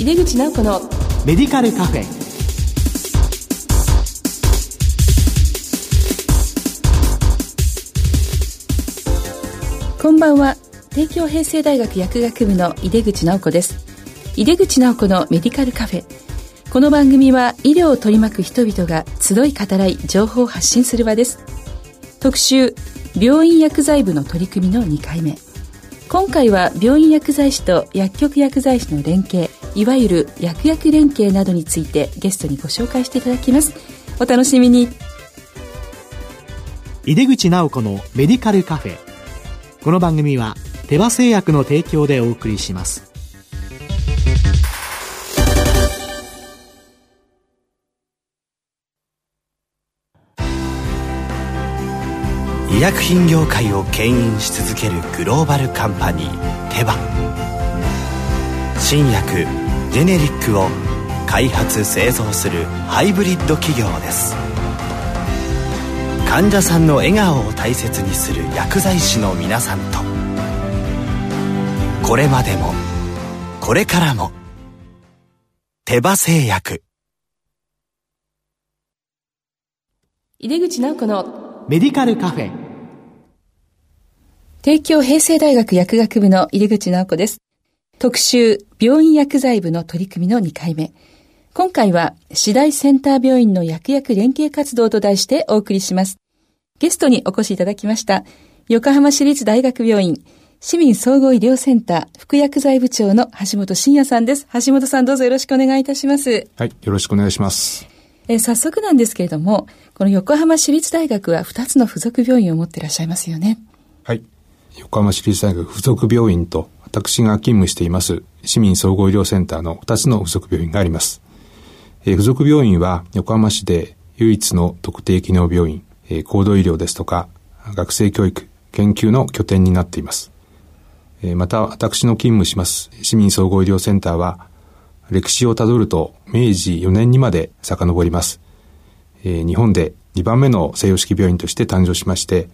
井出口直子のメディカルカフェ。こんばんは。帝京平成大学薬学部の井出口直子です。井出口直子のメディカルカフェ。この番組は医療を取り巻く人々が集い語らい情報を発信する場です。特集病院薬剤部の取り組みの2回目。今回は病院薬剤師と薬局薬剤師の連携いわゆる薬薬連携などについてゲストにご紹介していただきます。お楽しみに。井出口直子のメディカルカフェ。この番組は手羽製薬の提供でお送りします。医薬品業界を牽引し続けるグローバルカンパニーテバ。新薬ジェネリックを開発製造するハイブリッド企業です。患者さんの笑顔を大切にする薬剤師の皆さんと。これまでもこれからも手羽製薬。井出口直子のメディカルカフェ。帝京平成大学薬学部の入口直子です特集病院薬剤部の取り組みの2回目今回は、次第センター病院の薬薬連携活動と題してお送りします。ゲストにお越しいただきました、横浜市立大学病院、市民総合医療センター副薬剤部長の橋本真也さんです。橋本さんどうぞよろしくお願いいたします。はい、よろしくお願いします。え早速なんですけれども、この横浜市立大学は2つの付属病院を持っていらっしゃいますよね。はい。横浜市立大学附属病院と私が勤務しています市民総合医療センターの2つの付属病院があります。えー、付属病院は横浜市で唯一の特定機能病院、えー、高度医療ですとか、学生教育、研究の拠点になっています。えー、また、私の勤務します市民総合医療センターは、歴史をたどると明治4年にまで遡ります。えー、日本で2番目の西洋式病院として誕生しまして、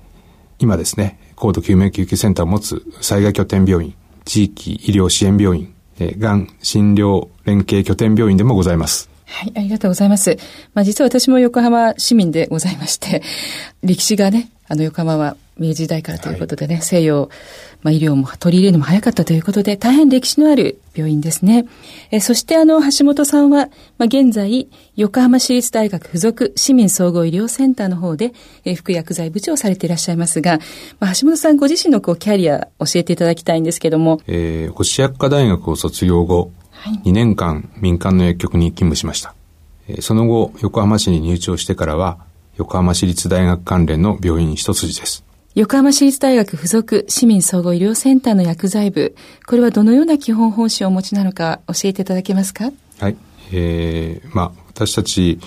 今ですね、高度救命救急センターを持つ災害拠点病院、地域医療支援病院、えー、がん診療連携拠点病院でもございます。はい、ありがとうございます。まあ実は私も横浜市民でございまして、歴史がね、あの横浜は明治時代からということでね、はい、西洋、まあ、医療も取り入れるのも早かったということで、大変歴史のある病院ですね。えそしてあの、橋本さんは、まあ、現在、横浜市立大学附属市民総合医療センターの方で、え副薬剤部長をされていらっしゃいますが、まあ、橋本さんご自身のこう、キャリア教えていただきたいんですけども。えー、星薬科大学を卒業後、2年間民間の薬局に勤務しました。その後、横浜市に入庁してからは、横浜市立大学関連の病院一筋です。横浜市立大学附属市民総合医療センターの薬剤部、これはどのような基本方針をお持ちなのか教えていただけますか？はい。えー、まあ、私たち、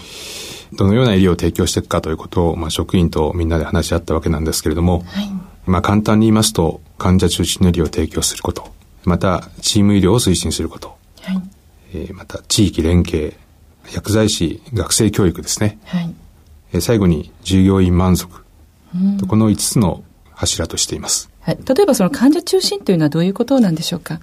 どのような医療を提供していくかということを、まあ、職員とみんなで話し合ったわけなんですけれども、はい、まあ、簡単に言いますと、患者中心の医療を提供すること、また、チーム医療を推進すること、はい、えー、また、地域連携、薬剤師学生教育ですね、はい、え最後に従業員満足、うん、この5つの柱としています、はい、例えばその患者中心というのはどういうことなんでしょうか？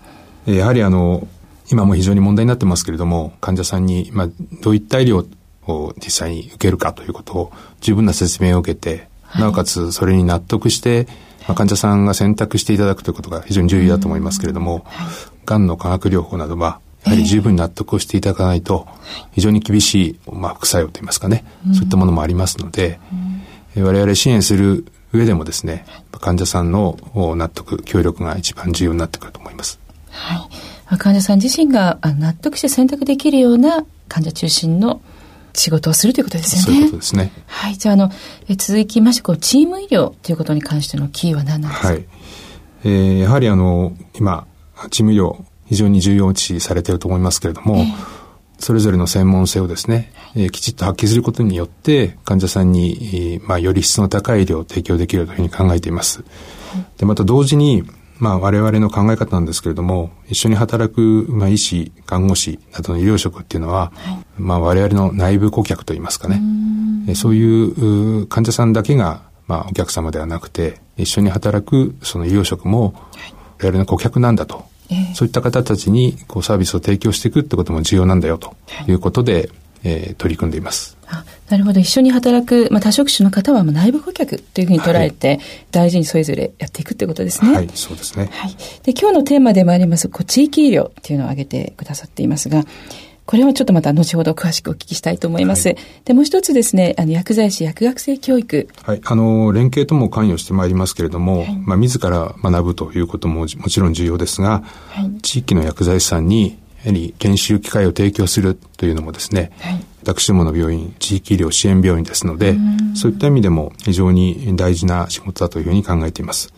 やはりあの今も非常に問題になってますけれども患者さんに、まあ、どういった医療を実際に受けるかということを十分な説明を受けて、はい、なおかつそれに納得して、まあ、患者さんが選択していただくということが非常に重要だと思いますけれども、はい、がんの化学療法などはやはり十分納得をしていただかないと、非常に厳しい、まあ、副作用といいますかね、そういったものもありますので、我々支援する上でもですね、患者さんの納得、協力が一番重要になってくると思います。はい。患者さん自身が納得して選択できるような患者中心の仕事をするということですよね。そういうことですね。はい。じゃあ、あの、え続きまして、こう、チーム医療ということに関してのキーは何なんですか？はい。えー、やはりあの、今、チーム医療、非常に重要視されていると思いますけれども、えー、それぞれの専門性をですね、えー、きちっと発揮することによって患者さんに、まあ、より質の高い医療を提供できるというふうに考えています。でまた同時にまあ、我々の考え方なんですけれども、一緒に働く、まあ、医師、看護師などの医療職っていうのは、はい、まあ、我々の内部顧客といいますかね、そういう患者さんだけが、まあ、お客様ではなくて、一緒に働くその医療職も、我々の顧客なんだとえー、そういった方たちにこうサービスを提供していくってことも重要なんだよということで、はい、えー、取り組んでいます。あなるほど一緒に働く、まあ、多職種の方は内部顧客というふうに捉えて、はい、大事にそれぞれやっていくってことですね。はい、そうですね。はい、で今日のテーマでもありますこう地域医療っていうのを挙げてくださっていますがこれはちょっとまた後ほど詳しくお聞きしたいと思います。はい、で、もう一つですね、あの、薬剤師薬学生教育。はい。あの、連携とも関与してまいりますけれども、はい、まあ、自ら学ぶということももちろん重要ですが、はい、地域の薬剤師さんに、やはり研修機会を提供するというのもですね、はい、私どもの病院、地域医療支援病院ですので、そういった意味でも非常に大事な仕事だというふうに考えています。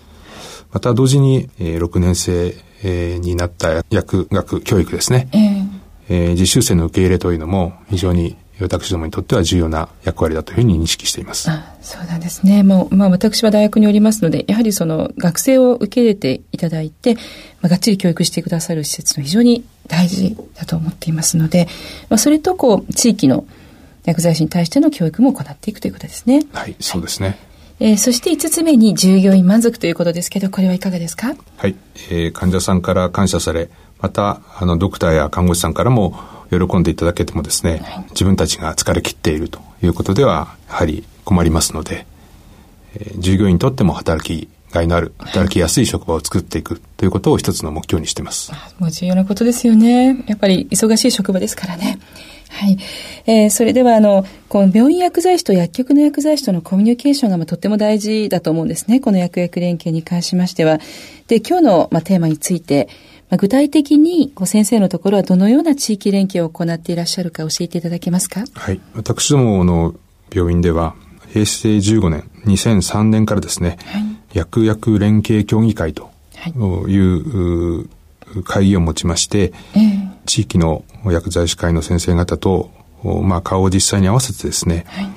また同時に、えー、6年生、えー、になった薬学教育ですね。えーえー、実習生の受け入れというのも非常に私どもにとっては重要な役割だというふうに認識しています。あそうなんですね。もう、まあ私は大学におりますので、やはりその学生を受け入れていただいて、まあ、がっちり教育してくださる施設の非常に大事だと思っていますので、まあそれとこう、地域の薬剤師に対しての教育も行っていくということですね。はい、そうですね。はいえー、そして5つ目に従業員満足ということですけど、これはいかがですか？はい、えー、患者さんから感謝され、また、あの、ドクターや看護師さんからも喜んでいただけてもですね、はい、自分たちが疲れ切っているということでは、やはり困りますので、えー、従業員にとっても働きがいのある、働きやすい職場を作っていくということを一つの目標にしています。もう重要なことですよね。やっぱり忙しい職場ですからね。はい。えー、それでは、あの、この病院薬剤師と薬局の薬剤師とのコミュニケーションが、まあ、とっても大事だと思うんですね。この薬薬連携に関しましては。で、今日の、まあ、テーマについて、まあ、具体的にこう先生のところはどのような地域連携を行っていらっしゃるか教えていただけますか？はい。私どもの病院では、平成15年、2003年からですね、はい、薬薬連携協議会とい。う、はい、会議を持ちまして、えー、地域の薬剤師会の先生方と、まあ、顔を実際に合わせてですね、はい、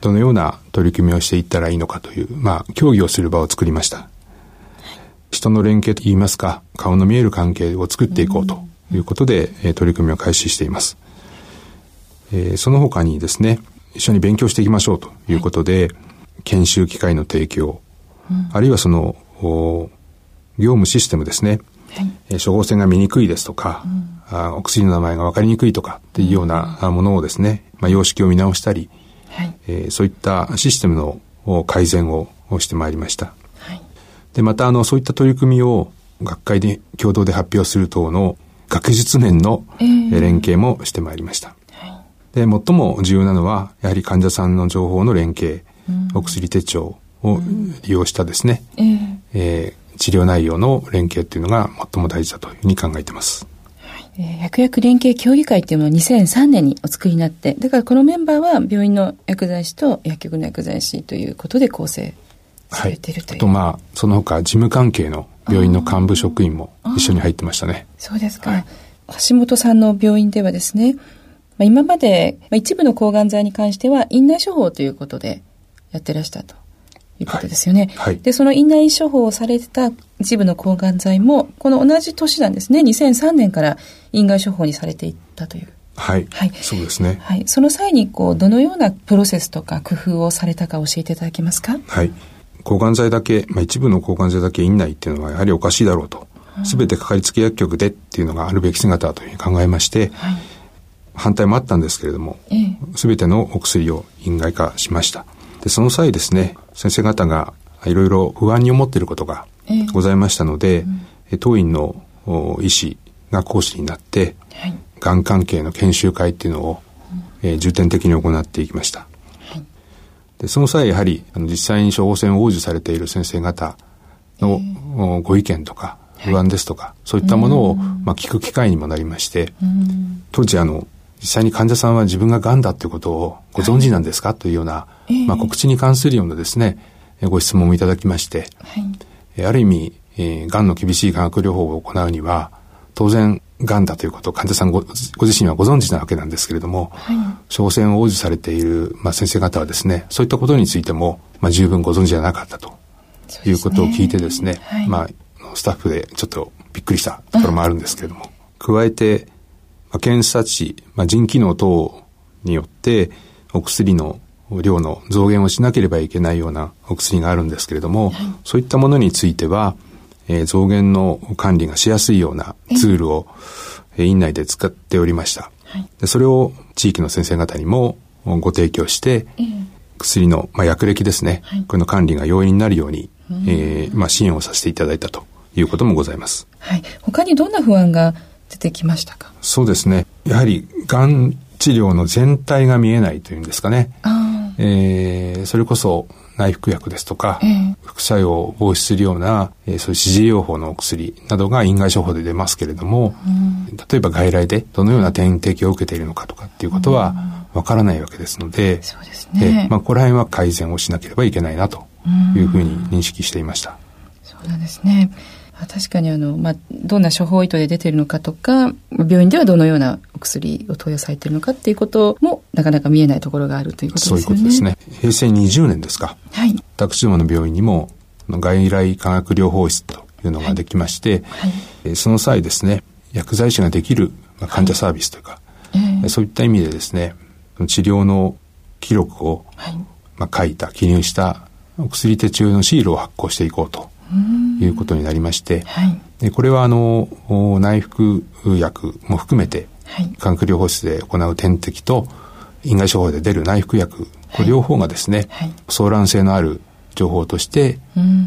どのような取り組みをしていったらいいのかという、まあ、協議をする場を作りました。人の連携といいますか、顔の見える関係を作っていこうということで、えー、取り組みを開始しています。えー、その他にですね、一緒に勉強していきましょうということで、はい、研修機会の提供、うん、あるいはその、業務システムですね、はい、処方箋が見にくいですとか、うん、あお薬の名前が分かりにくいとかっていうようなものをですね、まあ、様式を見直したり、はい、えー、そういったシステムの改善をしてまいりました。で、また、あの、そういった取り組みを学会で共同で発表する等の学術面の連携もしてまいりました。で、最も重要なのは、やはり患者さんの情報の連携、うん、お薬手帳を利用したですね、うん、えー、治療内容の連携っていうのが最も大事だというふうに考えています。えー、薬薬連携協議会っていうのを2003年にお作りになって、だからこのメンバーは病院の薬剤師と薬局の薬剤師ということで構成されてるという。はい、とまあ、その他事務関係の病院の幹部職員も一緒に入ってましたね。そうですか、はい、橋本さんの病院ではですね、まあ、今まで、まあ、一部の抗がん剤に関しては院内処方ということでやってらしたということですよね。はい、で、その院内処方をされてた一部の抗がん剤も、この同じ年なんですね。2003年から院外処方にされていったという。はい。はい。そうですね。はい。その際に、こう、どのようなプロセスとか工夫をされたか教えていただけますか？はい。抗がん剤だけ、まあ、一部の抗がん剤だけ院内っていうのはやはりおかしいだろうと。すべてかかりつけ薬局でっていうのがあるべき姿というふうに考えまして、はい、反対もあったんですけれども、す、べ、てのお薬を院外化しました。で、その際ですね、先生方がいろいろ不安に思っていることがございましたので、えー、当院の医師が講師になって、はい、がん関係の研修会っていうのを、えー、重点的に行っていきました。でその際やはりあの実際に処方箋を応じされている先生方のご意見とか不安ですとか、はい、そういったものを、まあ、聞く機会にもなりまして、当時あの実際に患者さんは自分が癌だということをご存知なんですか、はい、というような、まあ、告知に関するようなですねご質問もいただきまして、はい、ある意味、えー、癌の厳しい化学療法を行うには当然がんだということを患者さんごご自身はご存知なわけなんですけれども、はい、を応じされている、まあ、先生方はですね、そういったことについても、まあ、十分ご存知じゃなかったということを聞いてですね、すねはい、まあ、スタッフでちょっとびっくりしたところもあるんですけれども、加えて、まあ、検査値、まあ、腎機能等によって、お薬の量の増減をしなければいけないようなお薬があるんですけれども、はい、そういったものについては、えー、増減の管理がしやすいようなツールを、えー、院内で使っておりました。はい、でそれを地域の先生方にもご提供して、えー、薬の、まあ、薬歴ですね、はい、これの管理が容易になるように、うえー、まあ、支援をさせていただいたということもございます。はい。他にどんな不安が出てきましたか？そうですね。やはり、がん治療の全体が見えないというんですかね。えー、それこそ内服薬ですとか、えー、副作用を防止するような、えー、そういう指示療法のお薬などが院外処方で出ますけれども、例えば外来でどのような点滴を受けているのかとかっていうことはわからないわけですので、そうですね。えー、まあ、ここら辺は改善をしなければいけないなというふうに認識していました。そうなんですね。確かにあの、まあ、どんな処方意図で出ているのかとか、病院ではどのようなお薬を投与されているのかっていうことも、なかなか見えないところがあるということですね。そういうことですね。平成20年ですか。はい。私どもの病院にも、外来化学療法室というのができまして、はい、はい、その際ですね、薬剤師ができる、まあ、患者サービスというか、はい、そういった意味でですね、治療の記録を、はい、まあ、書いた、記入したお薬手帳のシールを発行していこうということになりまして、はい、でこれはあの内服薬も含めて、はい、化学療法室で行う点滴と院外処方で出る内服薬、これ両方がですね、はい、相乱性のある情報として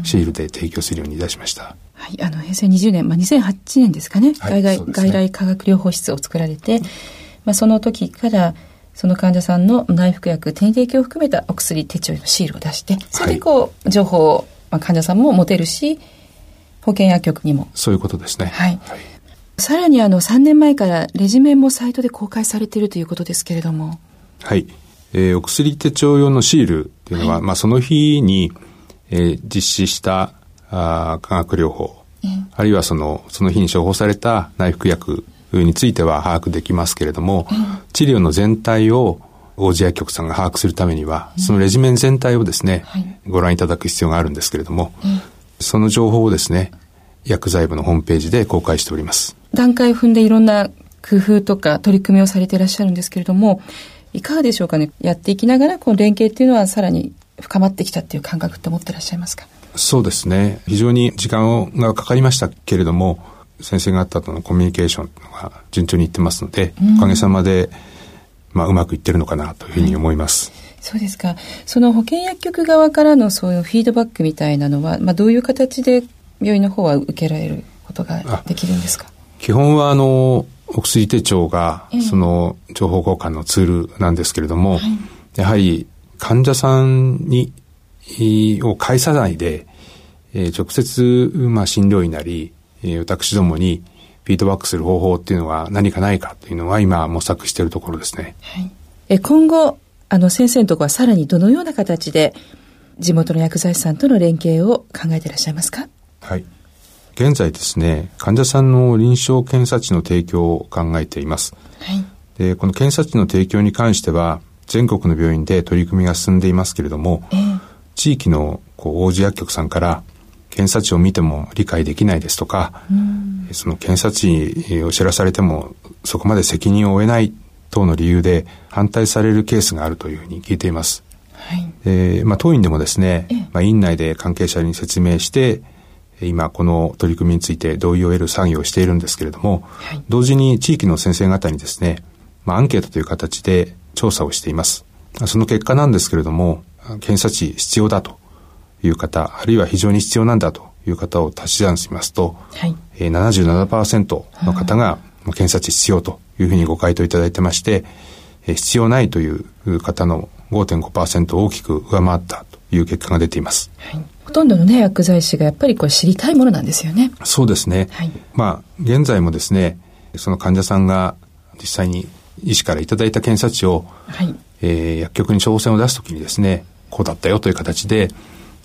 シールで提供するようにいたしました。はい、あの平成20年、まあ、2008年ですかね、はい、外来、ね、外来化学療法室を作られて、まあ、その時からその患者さんの内服薬、点滴を含めたお薬手帳のシールを出して、それでこう、情報をまあ、患者さんも持てるし保険薬局にも。そういうことですね。はい、はい、さらにあの3年前からレジメンもサイトで公開されているということですけれども。はい、えー、お薬手帳用のシールっていうのは、はい、まあ、その日に、えー、実施したあ化学療法、えー、あるいはそのその日に処方された内服薬については把握できますけれども、えー、治療の全体を王子薬局さんが把握するためには、そのレジメン全体をですね、はい、ご覧いただく必要があるんですけれども、その情報をですね、薬剤部のホームページで公開しております。段階を踏んでいろんな工夫とか取り組みをされていらっしゃるんですけれども、いかがでしょうかね？やっていきながら、この連携っていうのはさらに深まってきたっていう感覚って持ってらっしゃいますか？そうですね。非常に時間がかかりましたけれども、先生方とのコミュニケーションが順調にいってますので、おかげさまで、まあ、うまくいってるのかなというふうに思います。はい、そうですか。その保険薬局側からのそういうフィードバックみたいなのは、まあ、どういう形で病院の方は受けられることができるんですか？基本は、あの、お薬手帳が、その情報交換のツールなんですけれども、やはり患者さんに、を介さないで、えー、直接、まあ、診療医なり、えー、私どもに、フィードバックする方法っていうのは何かないかというのは今模索しているところですね。はい、え今後、あの先生のところはさらにどのような形で地元の薬剤師さんとの連携を考えていらっしゃいますか？はい。現在ですね、患者さんの臨床検査値の提供を考えています。はい。で、この検査値の提供に関しては、全国の病院で取り組みが進んでいますけれども、えー、地域のこう王子薬局さんから検査値を見ても理解できないですとか、その検査値を知らされてもそこまで責任を負えない等の理由で反対されるケースがあるというふうに聞いています。はい、えまあ、当院でもですね、まあ、院内で関係者に説明して今この取り組みについて同意を得る作業をしているんですけれども、はい、同時に地域の先生方にですね、まあ、アンケートという形で調査をしています。その結果なんですけれども、検査値必要だという方、あるいは非常に必要なんだという方を足し算しますと、はいえー、77%の方が検査値必要というふうにご回答いただいてまして、えー、必要ないという方の5.5%を大きく上回ったという結果が出ています。はいほとんどのね、薬剤師がやっぱりこれ知りたいものなんですよね。そうですね。はい、まあ、現在もですね、その患者さんが実際に医師からいただいた検査値を、はいえー、薬局に挑戦を出すときにですね、こうだったよという形で、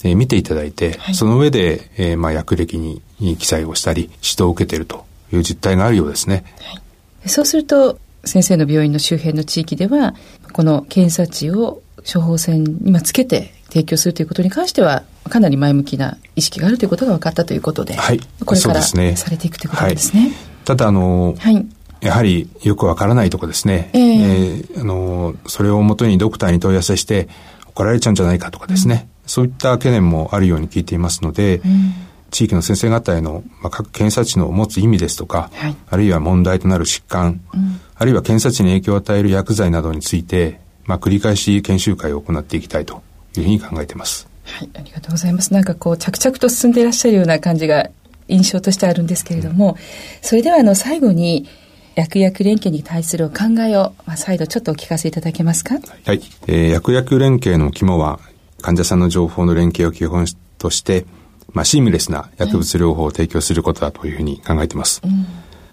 えー、見ていただいて、はい、その上で、えー、まあ、薬歴に記載をしたり、指導を受けているという実態があるようですね。はい、そうすると、先生の病院の周辺の地域では、この検査値を処方箋につけて提供するということに関しては、かなり前向きな意識があるということが分かったということで、はい、これからされていくということですね。はい、ただ、あの、はい、やはりよくわからないとこですね。えー、えー、あの、それをもとにドクターに問い合わせして怒られちゃうんじゃないかとかですね。うん、そういった懸念もあるように聞いていますので、うん、地域の先生方への、まあ、各検査値の持つ意味ですとか、はい、あるいは問題となる疾患、うん、あるいは検査値に影響を与える薬剤などについて、まあ、繰り返し研修会を行っていきたいというふうに考えています。はい、ありがとうございます。なんかこう、着々と進んでいらっしゃるような感じが印象としてあるんですけれども、うん、それではあの、最後に、薬薬連携に対するお考えを、まあ、再度ちょっとお聞かせいただけますか？はい。えー、薬薬連携の肝は、患者さんの情報の連携を基本として、まあ、シームレスな薬物療法を提供することだというふうに考えています。うん、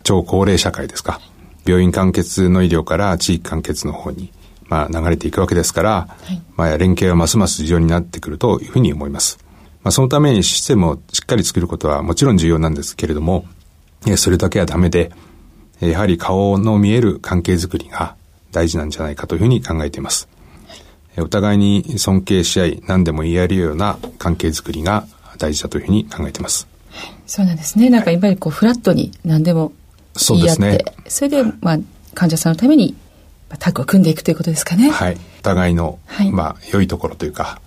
超高齢社会ですか。病院完結の医療から地域完結の方に、まあ、流れていくわけですから、はい、まあ、連携はますます重要になってくるというふうに思います。まあ、そのためにシステムをしっかり作ることはもちろん重要なんですけれども、それだけはダメで、やはり顔の見える関係づくりが大事なんじゃないかというふうに考えています。お互いに尊敬し合い、何でも言い合えるような関係づくりが大事だというふうに考えています。そうなんですね。なんかやっぱりこうフラットに何でも言い合って、そね、それでまあ患者さんのためにタッグを組んでいくということですかね。はい。お互いの、はい、まあ良いところというか、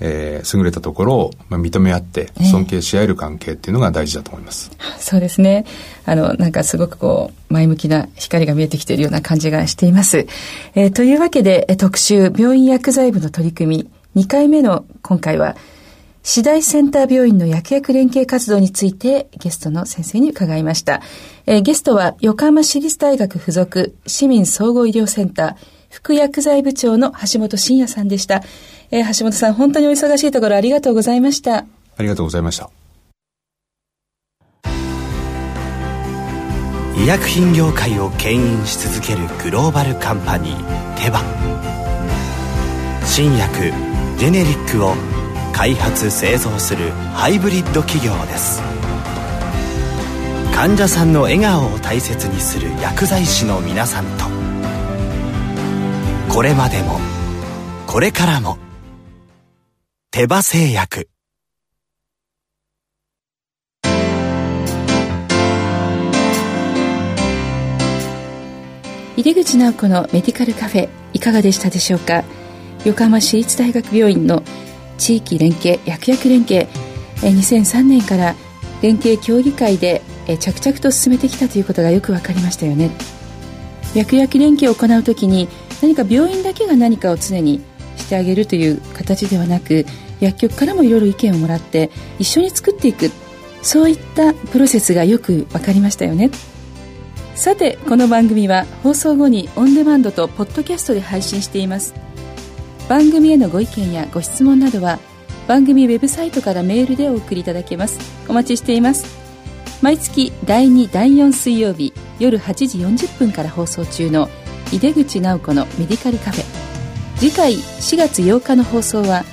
えー、優れたところを、まあ、認め合って尊敬し合える関係っていうのが大事だと思います、えー、そうですね。あのなんかすごくこう前向きな光が見えてきているような感じがしています、えー、というわけで特集病院薬剤部の取り組み2回目の今回は次第センター病院の薬薬連携活動についてゲストの先生に伺いました。えー、ゲストは横浜市立大学附属市民総合医療センター副薬剤部長の橋本真也さんでした。えー、橋本さん、本当にお忙しいところありがとうございました。ありがとうございました。医薬品業界を牽引し続けるグローバルカンパニーテバ新薬ジェネリックを開発製造するハイブリッド企業です患者さんの笑顔を大切にする薬剤師の皆さんとこれまでも。これからも。手羽製薬。入口直子のメディカルカフェいかがでしたでしょうか？横浜市立大学病院の地域連携薬薬連携。2003年から連携協議会で着々と進めてきたということがよく分かりましたよね。薬薬連携を行うときに何か病院だけが何かを常にしてあげるという形ではなく薬局からもいろいろ意見をもらって一緒に作っていく。そういったプロセスがよく分かりましたよね。さてこの番組は放送後にオンデマンドとポッドキャストで配信しています。番組へのご意見やご質問などは番組ウェブサイトからメールでお送りいただけます。お待ちしています。毎月第2第4水曜日夜8時40分から放送中の井出口直子のメディカルカフェ。次回4月8日の放送は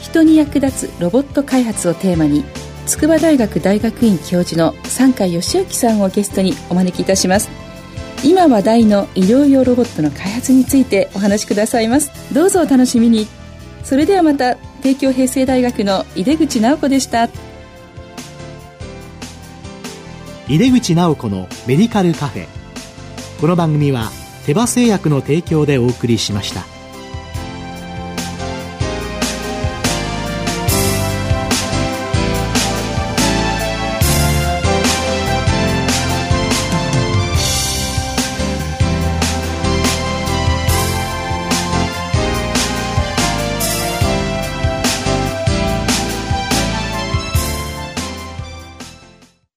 人に役立つロボット開発をテーマに筑波大学大学院教授の三海義之さんをゲストにお招きいたします。今話題の医療用ロボットの開発についてお話しくださいます。どうぞお楽しみに。それではまた帝京平成大学の井出口直子でした。井出口直子のメディカルカフェ。この番組は手羽製薬の提供でお送りしました。